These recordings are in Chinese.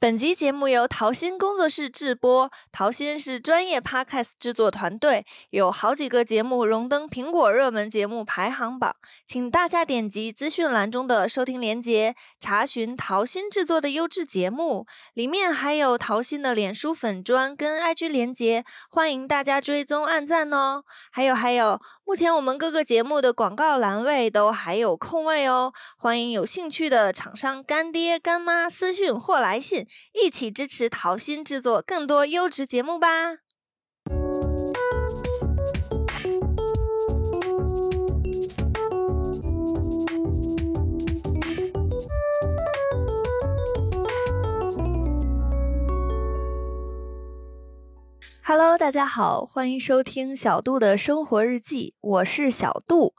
本集节目由桃心工作室制播，桃心是专业 podcast 制作团队，有好几个节目荣登苹果热门节目排行榜，请大家点击资讯栏中的收听链接，查询桃心制作的优质节目，里面还有桃心的脸书粉砖跟 IG 连接，欢迎大家追踪按赞哦。还有还有，目前我们各个节目的广告栏位都还有空位哦，欢迎有兴趣的厂商干爹干妈私讯或来信。一起支持桃心制作更多优质节目吧！Hello，大家好，欢迎收听小杜的生活日记，我是小杜。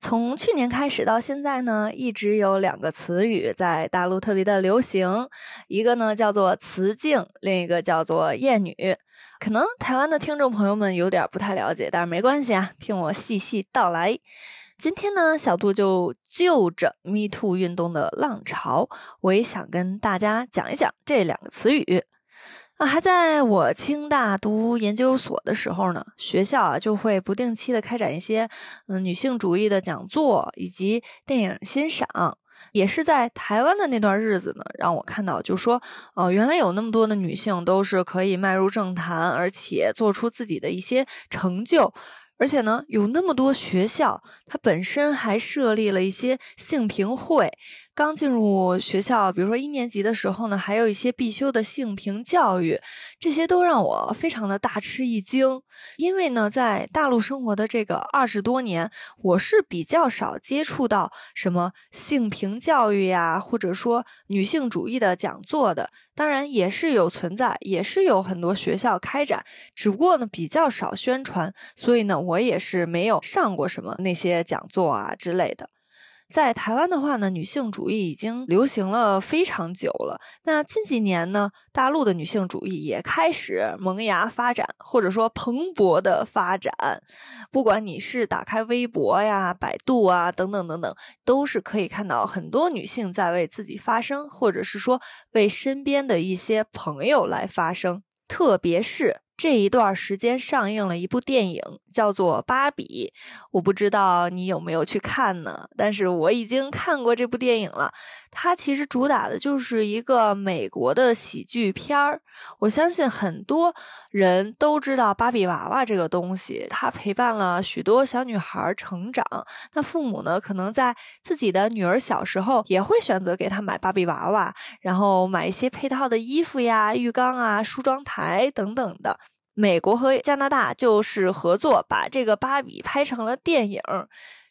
从去年开始到现在呢，一直有两个词语在大陆特别的流行，一个呢叫做“雌竞”，另一个叫做“厌女”。可能台湾的听众朋友们有点不太了解，但是没关系啊，听我细细道来。今天呢，小杜就就着 “Me Too” 运动的浪潮，我也想跟大家讲一讲这两个词语。啊，还在我清大读研究所的时候呢，学校啊就会不定期的开展一些嗯女性主义的讲座以及电影欣赏。也是在台湾的那段日子呢，让我看到，就说哦，原来有那么多的女性都是可以迈入政坛，而且做出自己的一些成就。而且呢，有那么多学校，它本身还设立了一些性平会。刚进入学校，比如说一年级的时候呢，还有一些必修的性平教育，这些都让我非常的大吃一惊。因为呢，在大陆生活的这个二十多年，我是比较少接触到什么性平教育呀，或者说女性主义的讲座的。当然也是有存在，也是有很多学校开展，只不过呢比较少宣传，所以呢我也是没有上过什么那些讲座啊之类的。在台湾的话呢，女性主义已经流行了非常久了。那近几年呢，大陆的女性主义也开始萌芽发展，或者说蓬勃的发展。不管你是打开微博呀、百度啊等等等等，都是可以看到很多女性在为自己发声，或者是说为身边的一些朋友来发声，特别是。这一段时间上映了一部电影，叫做《芭比》，我不知道你有没有去看呢？但是我已经看过这部电影了。它其实主打的就是一个美国的喜剧片儿。我相信很多人都知道芭比娃娃这个东西，它陪伴了许多小女孩成长。那父母呢，可能在自己的女儿小时候也会选择给她买芭比娃娃，然后买一些配套的衣服呀、浴缸啊、梳妆台等等的。美国和加拿大就是合作，把这个芭比拍成了电影。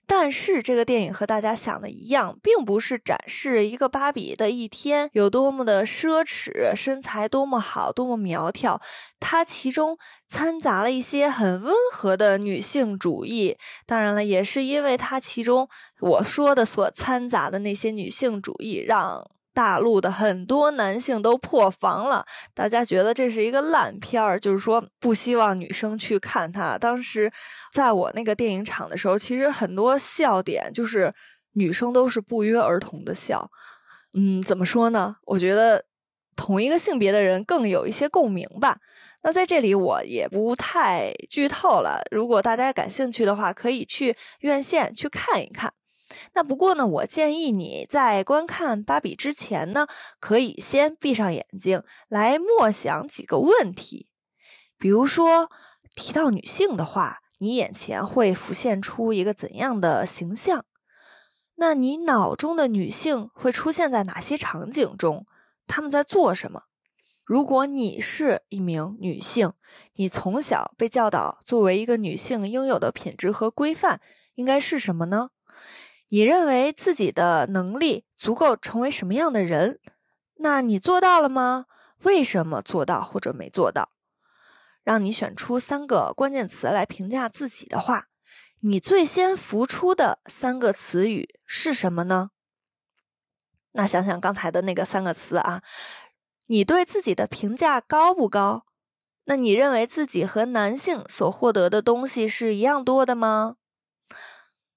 但是这个电影和大家想的一样，并不是展示一个芭比的一天有多么的奢侈，身材多么好，多么苗条。它其中掺杂了一些很温和的女性主义。当然了，也是因为它其中我说的所掺杂的那些女性主义，让。大陆的很多男性都破防了，大家觉得这是一个烂片儿，就是说不希望女生去看它。当时在我那个电影场的时候，其实很多笑点就是女生都是不约而同的笑。嗯，怎么说呢？我觉得同一个性别的人更有一些共鸣吧。那在这里我也不太剧透了，如果大家感兴趣的话，可以去院线去看一看。那不过呢，我建议你在观看《芭比》之前呢，可以先闭上眼睛来默想几个问题。比如说，提到女性的话，你眼前会浮现出一个怎样的形象？那你脑中的女性会出现在哪些场景中？她们在做什么？如果你是一名女性，你从小被教导作为一个女性应有的品质和规范应该是什么呢？你认为自己的能力足够成为什么样的人？那你做到了吗？为什么做到或者没做到？让你选出三个关键词来评价自己的话，你最先浮出的三个词语是什么呢？那想想刚才的那个三个词啊，你对自己的评价高不高？那你认为自己和男性所获得的东西是一样多的吗？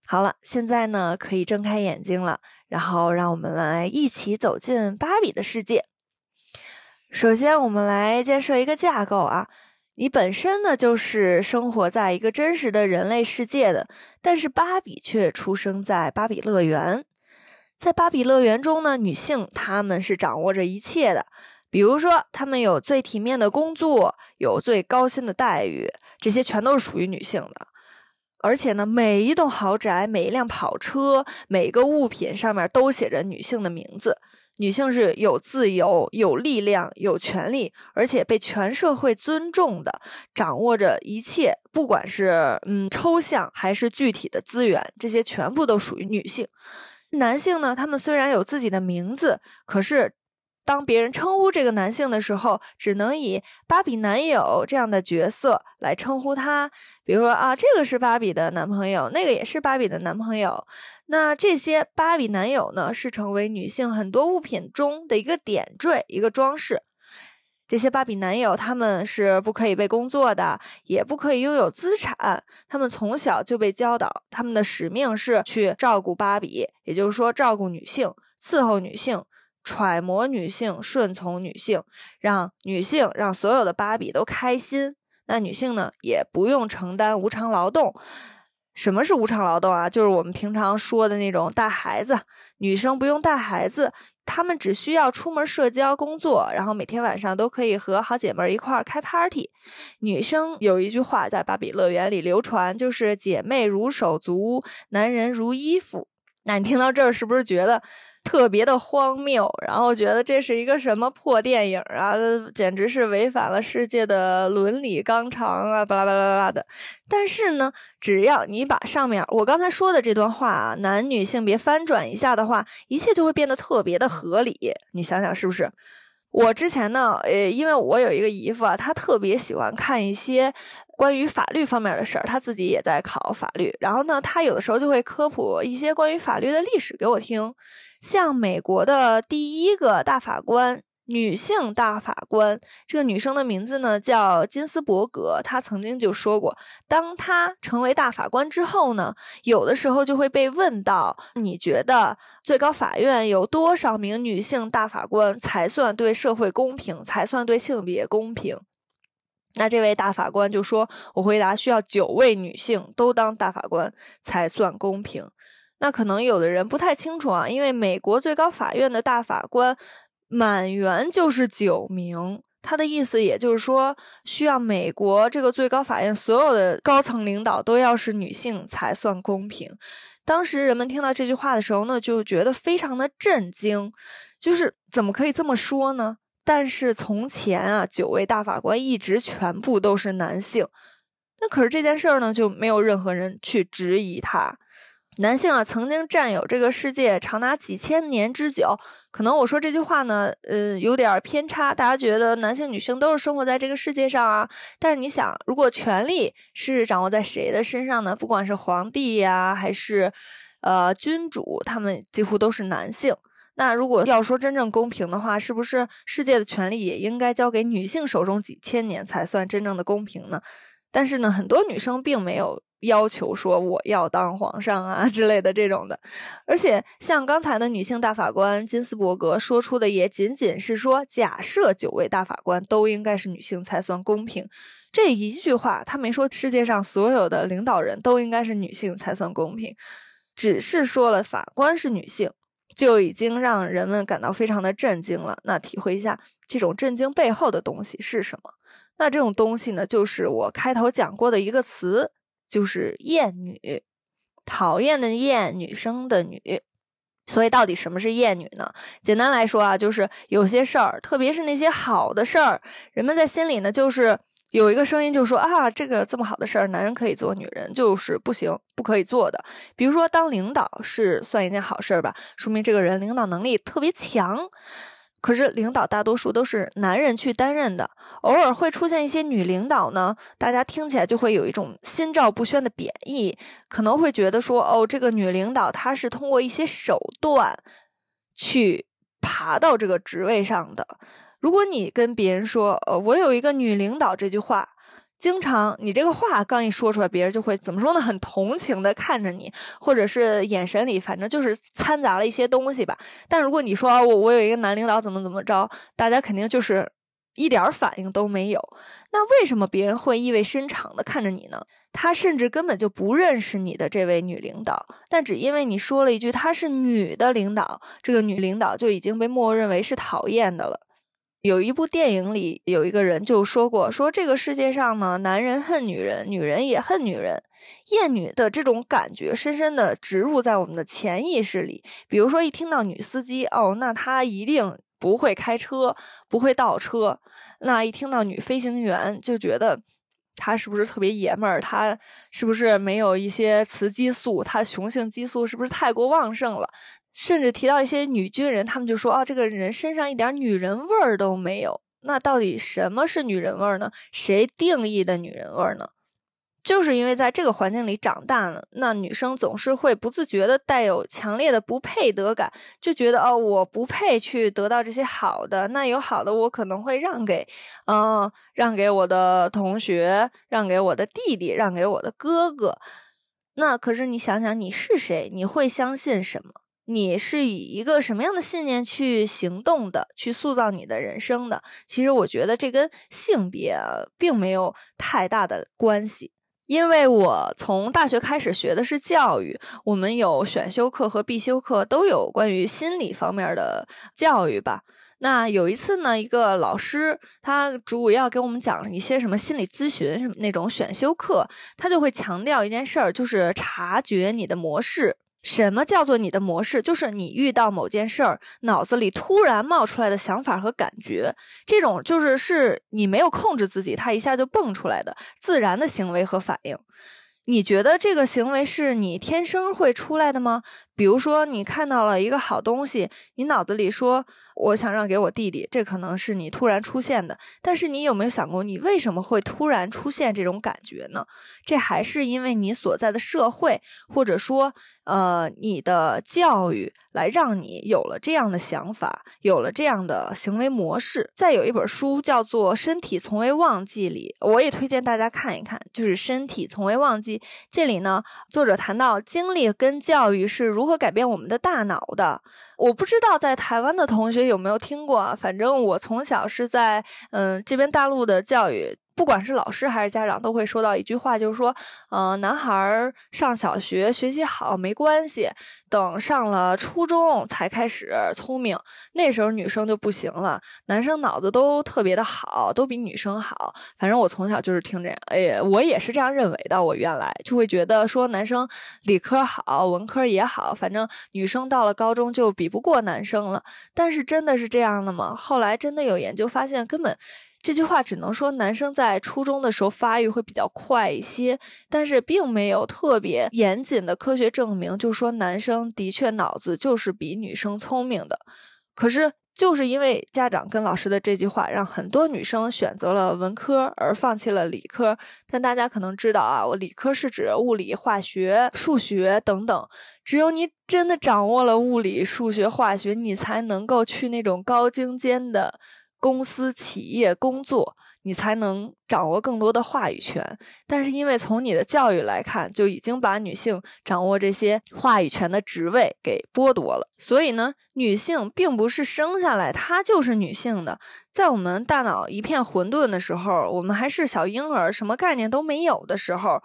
好了，现在呢可以睁开眼睛了，然后让我们来一起走进芭比的世界。首先，我们来建设一个架构啊。你本身呢就是生活在一个真实的人类世界的，但是芭比却出生在芭比乐园。在芭比乐园中呢，女性她们是掌握着一切的，比如说她们有最体面的工作，有最高薪的待遇，这些全都是属于女性的。而且呢，每一栋豪宅、每一辆跑车、每个物品上面都写着女性的名字。女性是有自由、有力量、有权利，而且被全社会尊重的，掌握着一切，不管是嗯抽象还是具体的资源，这些全部都属于女性。男性呢，他们虽然有自己的名字，可是。当别人称呼这个男性的时候，只能以“芭比男友”这样的角色来称呼他。比如说啊，这个是芭比的男朋友，那个也是芭比的男朋友。那这些芭比男友呢，是成为女性很多物品中的一个点缀、一个装饰。这些芭比男友他们是不可以被工作的，也不可以拥有资产。他们从小就被教导，他们的使命是去照顾芭比，也就是说，照顾女性，伺候女性。揣摩女性，顺从女性，让女性让所有的芭比都开心。那女性呢，也不用承担无偿劳动。什么是无偿劳动啊？就是我们平常说的那种带孩子。女生不用带孩子，她们只需要出门社交、工作，然后每天晚上都可以和好姐妹一块儿开 party。女生有一句话在芭比乐园里流传，就是“姐妹如手足，男人如衣服”。那你听到这儿，是不是觉得？特别的荒谬，然后觉得这是一个什么破电影啊，简直是违反了世界的伦理纲常啊，巴拉巴拉巴拉的。但是呢，只要你把上面我刚才说的这段话啊，男女性别翻转一下的话，一切就会变得特别的合理。你想想是不是？我之前呢，呃，因为我有一个姨夫啊，他特别喜欢看一些。关于法律方面的事儿，他自己也在考法律。然后呢，他有的时候就会科普一些关于法律的历史给我听。像美国的第一个大法官，女性大法官，这个女生的名字呢叫金斯伯格。她曾经就说过，当她成为大法官之后呢，有的时候就会被问到：你觉得最高法院有多少名女性大法官才算对社会公平，才算对性别公平？那这位大法官就说：“我回答，需要九位女性都当大法官才算公平。”那可能有的人不太清楚啊，因为美国最高法院的大法官满员就是九名。他的意思也就是说，需要美国这个最高法院所有的高层领导都要是女性才算公平。当时人们听到这句话的时候呢，就觉得非常的震惊，就是怎么可以这么说呢？但是从前啊，九位大法官一直全部都是男性，那可是这件事儿呢，就没有任何人去质疑他。男性啊，曾经占有这个世界长达几千年之久。可能我说这句话呢，呃，有点偏差，大家觉得男性、女性都是生活在这个世界上啊。但是你想，如果权力是掌握在谁的身上呢？不管是皇帝呀，还是呃君主，他们几乎都是男性。那如果要说真正公平的话，是不是世界的权利也应该交给女性手中几千年才算真正的公平呢？但是呢，很多女生并没有要求说我要当皇上啊之类的这种的。而且像刚才的女性大法官金斯伯格说出的，也仅仅是说假设九位大法官都应该是女性才算公平这一句话，他没说世界上所有的领导人都应该是女性才算公平，只是说了法官是女性。就已经让人们感到非常的震惊了。那体会一下这种震惊背后的东西是什么？那这种东西呢，就是我开头讲过的一个词，就是厌女，讨厌的厌，女生的女。所以到底什么是厌女呢？简单来说啊，就是有些事儿，特别是那些好的事儿，人们在心里呢，就是。有一个声音就说啊，这个这么好的事儿，男人可以做，女人就是不行，不可以做的。比如说，当领导是算一件好事儿吧，说明这个人领导能力特别强。可是领导大多数都是男人去担任的，偶尔会出现一些女领导呢，大家听起来就会有一种心照不宣的贬义，可能会觉得说，哦，这个女领导她是通过一些手段去爬到这个职位上的。如果你跟别人说，呃，我有一个女领导这句话，经常你这个话刚一说出来，别人就会怎么说呢？很同情的看着你，或者是眼神里反正就是掺杂了一些东西吧。但如果你说我我有一个男领导怎么怎么着，大家肯定就是一点反应都没有。那为什么别人会意味深长的看着你呢？他甚至根本就不认识你的这位女领导，但只因为你说了一句她是女的领导，这个女领导就已经被默认为是讨厌的了。有一部电影里有一个人就说过，说这个世界上呢，男人恨女人，女人也恨女人，厌女的这种感觉深深的植入在我们的潜意识里。比如说，一听到女司机，哦，那她一定不会开车，不会倒车；那一听到女飞行员，就觉得。她是不是特别爷们儿？她是不是没有一些雌激素？她雄性激素是不是太过旺盛了？甚至提到一些女军人，他们就说啊，这个人身上一点女人味儿都没有。那到底什么是女人味儿呢？谁定义的女人味儿呢？就是因为在这个环境里长大了，那女生总是会不自觉的带有强烈的不配得感，就觉得哦，我不配去得到这些好的。那有好的，我可能会让给，嗯，让给我的同学，让给我的弟弟，让给我的哥哥。那可是你想想，你是谁？你会相信什么？你是以一个什么样的信念去行动的？去塑造你的人生的？其实我觉得这跟性别并没有太大的关系。因为我从大学开始学的是教育，我们有选修课和必修课都有关于心理方面的教育吧。那有一次呢，一个老师他主要给我们讲一些什么心理咨询什么那种选修课，他就会强调一件事儿，就是察觉你的模式。什么叫做你的模式？就是你遇到某件事儿，脑子里突然冒出来的想法和感觉，这种就是是你没有控制自己，它一下就蹦出来的自然的行为和反应。你觉得这个行为是你天生会出来的吗？比如说，你看到了一个好东西，你脑子里说我想让给我弟弟，这可能是你突然出现的。但是你有没有想过，你为什么会突然出现这种感觉呢？这还是因为你所在的社会，或者说。呃，你的教育来让你有了这样的想法，有了这样的行为模式。再有一本书叫做《身体从未忘记》里，我也推荐大家看一看，就是《身体从未忘记》。这里呢，作者谈到经历跟教育是如如何改变我们的大脑的。我不知道在台湾的同学有没有听过，反正我从小是在嗯这边大陆的教育。不管是老师还是家长，都会说到一句话，就是说，嗯，男孩上小学学习好没关系，等上了初中才开始聪明，那时候女生就不行了。男生脑子都特别的好，都比女生好。反正我从小就是听这样，哎，我也是这样认为的。我原来就会觉得说，男生理科好，文科也好，反正女生到了高中就比不过男生了。但是真的是这样的吗？后来真的有研究发现，根本。这句话只能说男生在初中的时候发育会比较快一些，但是并没有特别严谨的科学证明，就说男生的确脑子就是比女生聪明的。可是就是因为家长跟老师的这句话，让很多女生选择了文科而放弃了理科。但大家可能知道啊，我理科是指物理、化学、数学等等。只有你真的掌握了物理、数学、化学，你才能够去那种高精尖的。公司企业工作，你才能掌握更多的话语权。但是，因为从你的教育来看，就已经把女性掌握这些话语权的职位给剥夺了。所以呢，女性并不是生下来她就是女性的。在我们大脑一片混沌的时候，我们还是小婴儿，什么概念都没有的时候，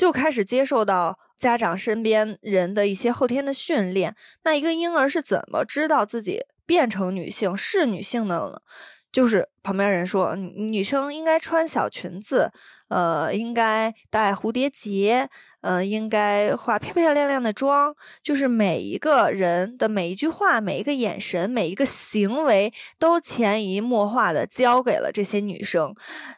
就开始接受到家长身边人的一些后天的训练。那一个婴儿是怎么知道自己？变成女性是女性的呢，就是旁边人说女生应该穿小裙子，呃，应该戴蝴蝶结，呃，应该化漂漂亮亮的妆，就是每一个人的每一句话、每一个眼神、每一个行为，都潜移默化的交给了这些女生。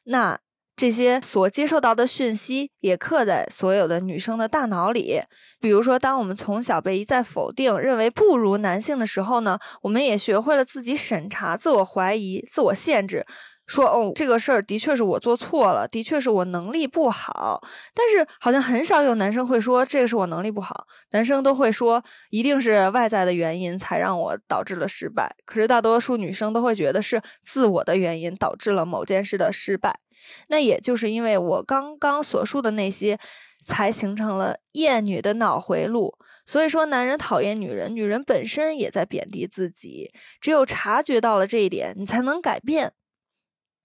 那。这些所接受到的讯息也刻在所有的女生的大脑里。比如说，当我们从小被一再否定，认为不如男性的时候呢，我们也学会了自己审查、自我怀疑、自我限制，说：“哦，这个事儿的确是我做错了，的确是我能力不好。”但是，好像很少有男生会说这个是我能力不好，男生都会说一定是外在的原因才让我导致了失败。可是，大多数女生都会觉得是自我的原因导致了某件事的失败。那也就是因为我刚刚所述的那些，才形成了厌女的脑回路。所以说，男人讨厌女人，女人本身也在贬低自己。只有察觉到了这一点，你才能改变。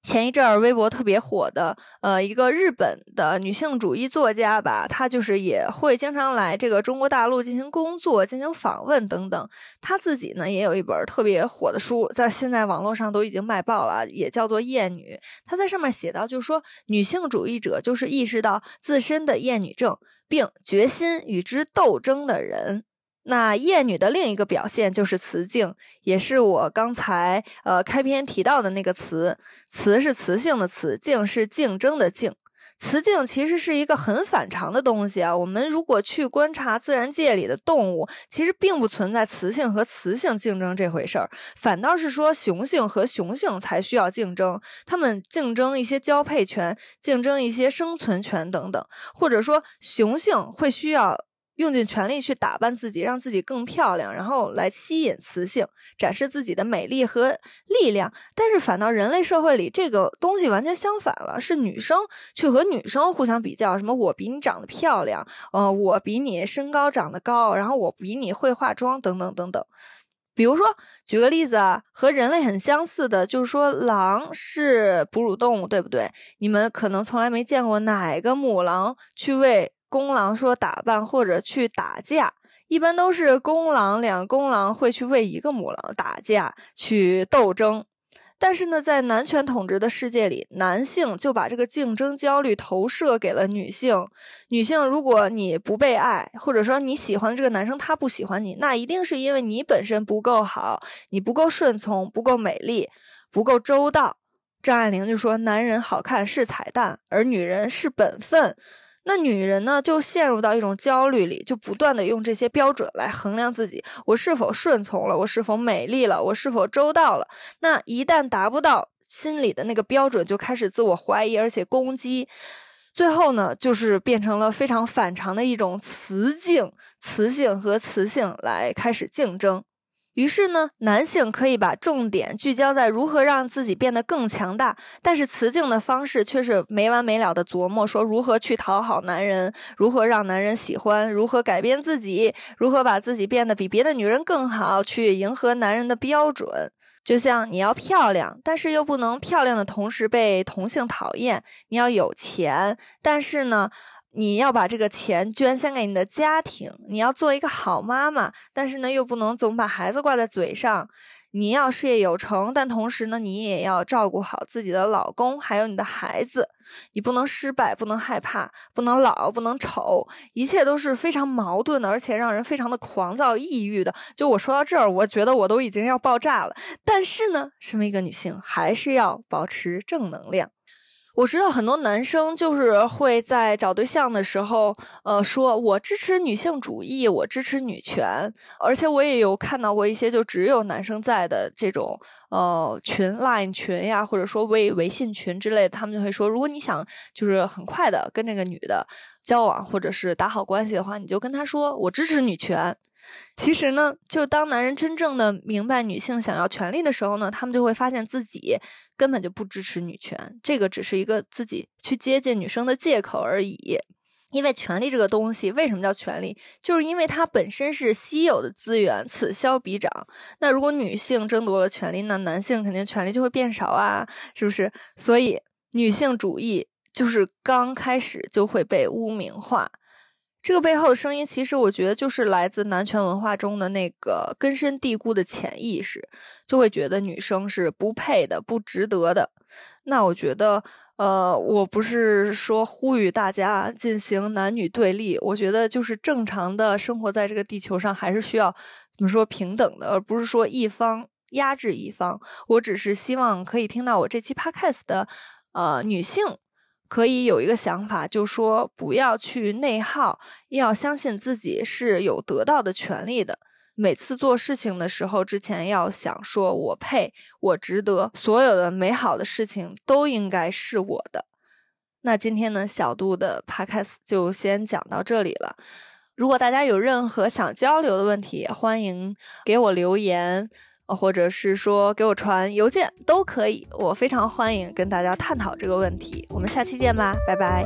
前一阵儿微博特别火的，呃，一个日本的女性主义作家吧，她就是也会经常来这个中国大陆进行工作、进行访问等等。她自己呢也有一本特别火的书，在现在网络上都已经卖爆了，也叫做《厌女》。她在上面写到，就是说女性主义者就是意识到自身的厌女症，并决心与之斗争的人。那厌女的另一个表现就是雌竞，也是我刚才呃开篇提到的那个词。雌是雌性的雌，竞是竞争的竞。雌竞其实是一个很反常的东西啊。我们如果去观察自然界里的动物，其实并不存在雌性和雌性竞争这回事儿，反倒是说雄性和雄性才需要竞争，他们竞争一些交配权，竞争一些生存权等等，或者说雄性会需要。用尽全力去打扮自己，让自己更漂亮，然后来吸引雌性，展示自己的美丽和力量。但是反倒人类社会里这个东西完全相反了，是女生去和女生互相比较，什么我比你长得漂亮，呃，我比你身高长得高，然后我比你会化妆，等等等等。比如说，举个例子啊，和人类很相似的，就是说狼是哺乳动物，对不对？你们可能从来没见过哪个母狼去喂。公狼说打扮或者去打架，一般都是公狼两公狼会去为一个母狼打架去斗争。但是呢，在男权统治的世界里，男性就把这个竞争焦虑投射给了女性。女性，如果你不被爱，或者说你喜欢这个男生他不喜欢你，那一定是因为你本身不够好，你不够顺从，不够美丽，不够周到。张爱玲就说：“男人好看是彩蛋，而女人是本分。”那女人呢，就陷入到一种焦虑里，就不断的用这些标准来衡量自己：我是否顺从了，我是否美丽了，我是否周到了。那一旦达不到心里的那个标准，就开始自我怀疑，而且攻击，最后呢，就是变成了非常反常的一种雌竞、雌性和雌性来开始竞争。于是呢，男性可以把重点聚焦在如何让自己变得更强大，但是雌竞的方式却是没完没了的琢磨，说如何去讨好男人，如何让男人喜欢，如何改变自己，如何把自己变得比别的女人更好，去迎合男人的标准。就像你要漂亮，但是又不能漂亮的同时被同性讨厌；你要有钱，但是呢？你要把这个钱捐献给你的家庭，你要做一个好妈妈，但是呢，又不能总把孩子挂在嘴上。你要事业有成，但同时呢，你也要照顾好自己的老公，还有你的孩子。你不能失败，不能害怕，不能老，不能丑，一切都是非常矛盾的，而且让人非常的狂躁、抑郁的。就我说到这儿，我觉得我都已经要爆炸了。但是呢，身为一个女性，还是要保持正能量。我知道很多男生就是会在找对象的时候，呃，说我支持女性主义，我支持女权，而且我也有看到过一些就只有男生在的这种呃群，Line 群呀，或者说微微信群之类的，他们就会说，如果你想就是很快的跟这个女的交往或者是打好关系的话，你就跟他说我支持女权。其实呢，就当男人真正的明白女性想要权利的时候呢，他们就会发现自己根本就不支持女权，这个只是一个自己去接近女生的借口而已。因为权力这个东西，为什么叫权力？就是因为它本身是稀有的资源，此消彼长。那如果女性争夺了权力，那男性肯定权力就会变少啊，是不是？所以女性主义就是刚开始就会被污名化。这个背后的声音，其实我觉得就是来自男权文化中的那个根深蒂固的潜意识，就会觉得女生是不配的、不值得的。那我觉得，呃，我不是说呼吁大家进行男女对立，我觉得就是正常的生活在这个地球上，还是需要怎么说平等的，而不是说一方压制一方。我只是希望可以听到我这期 podcast 的呃女性。可以有一个想法，就说不要去内耗，要相信自己是有得到的权利的。每次做事情的时候，之前要想说我配，我值得，所有的美好的事情都应该是我的。那今天呢，小度的 podcast 就先讲到这里了。如果大家有任何想交流的问题，欢迎给我留言。或者是说给我传邮件都可以，我非常欢迎跟大家探讨这个问题。我们下期见吧，拜拜。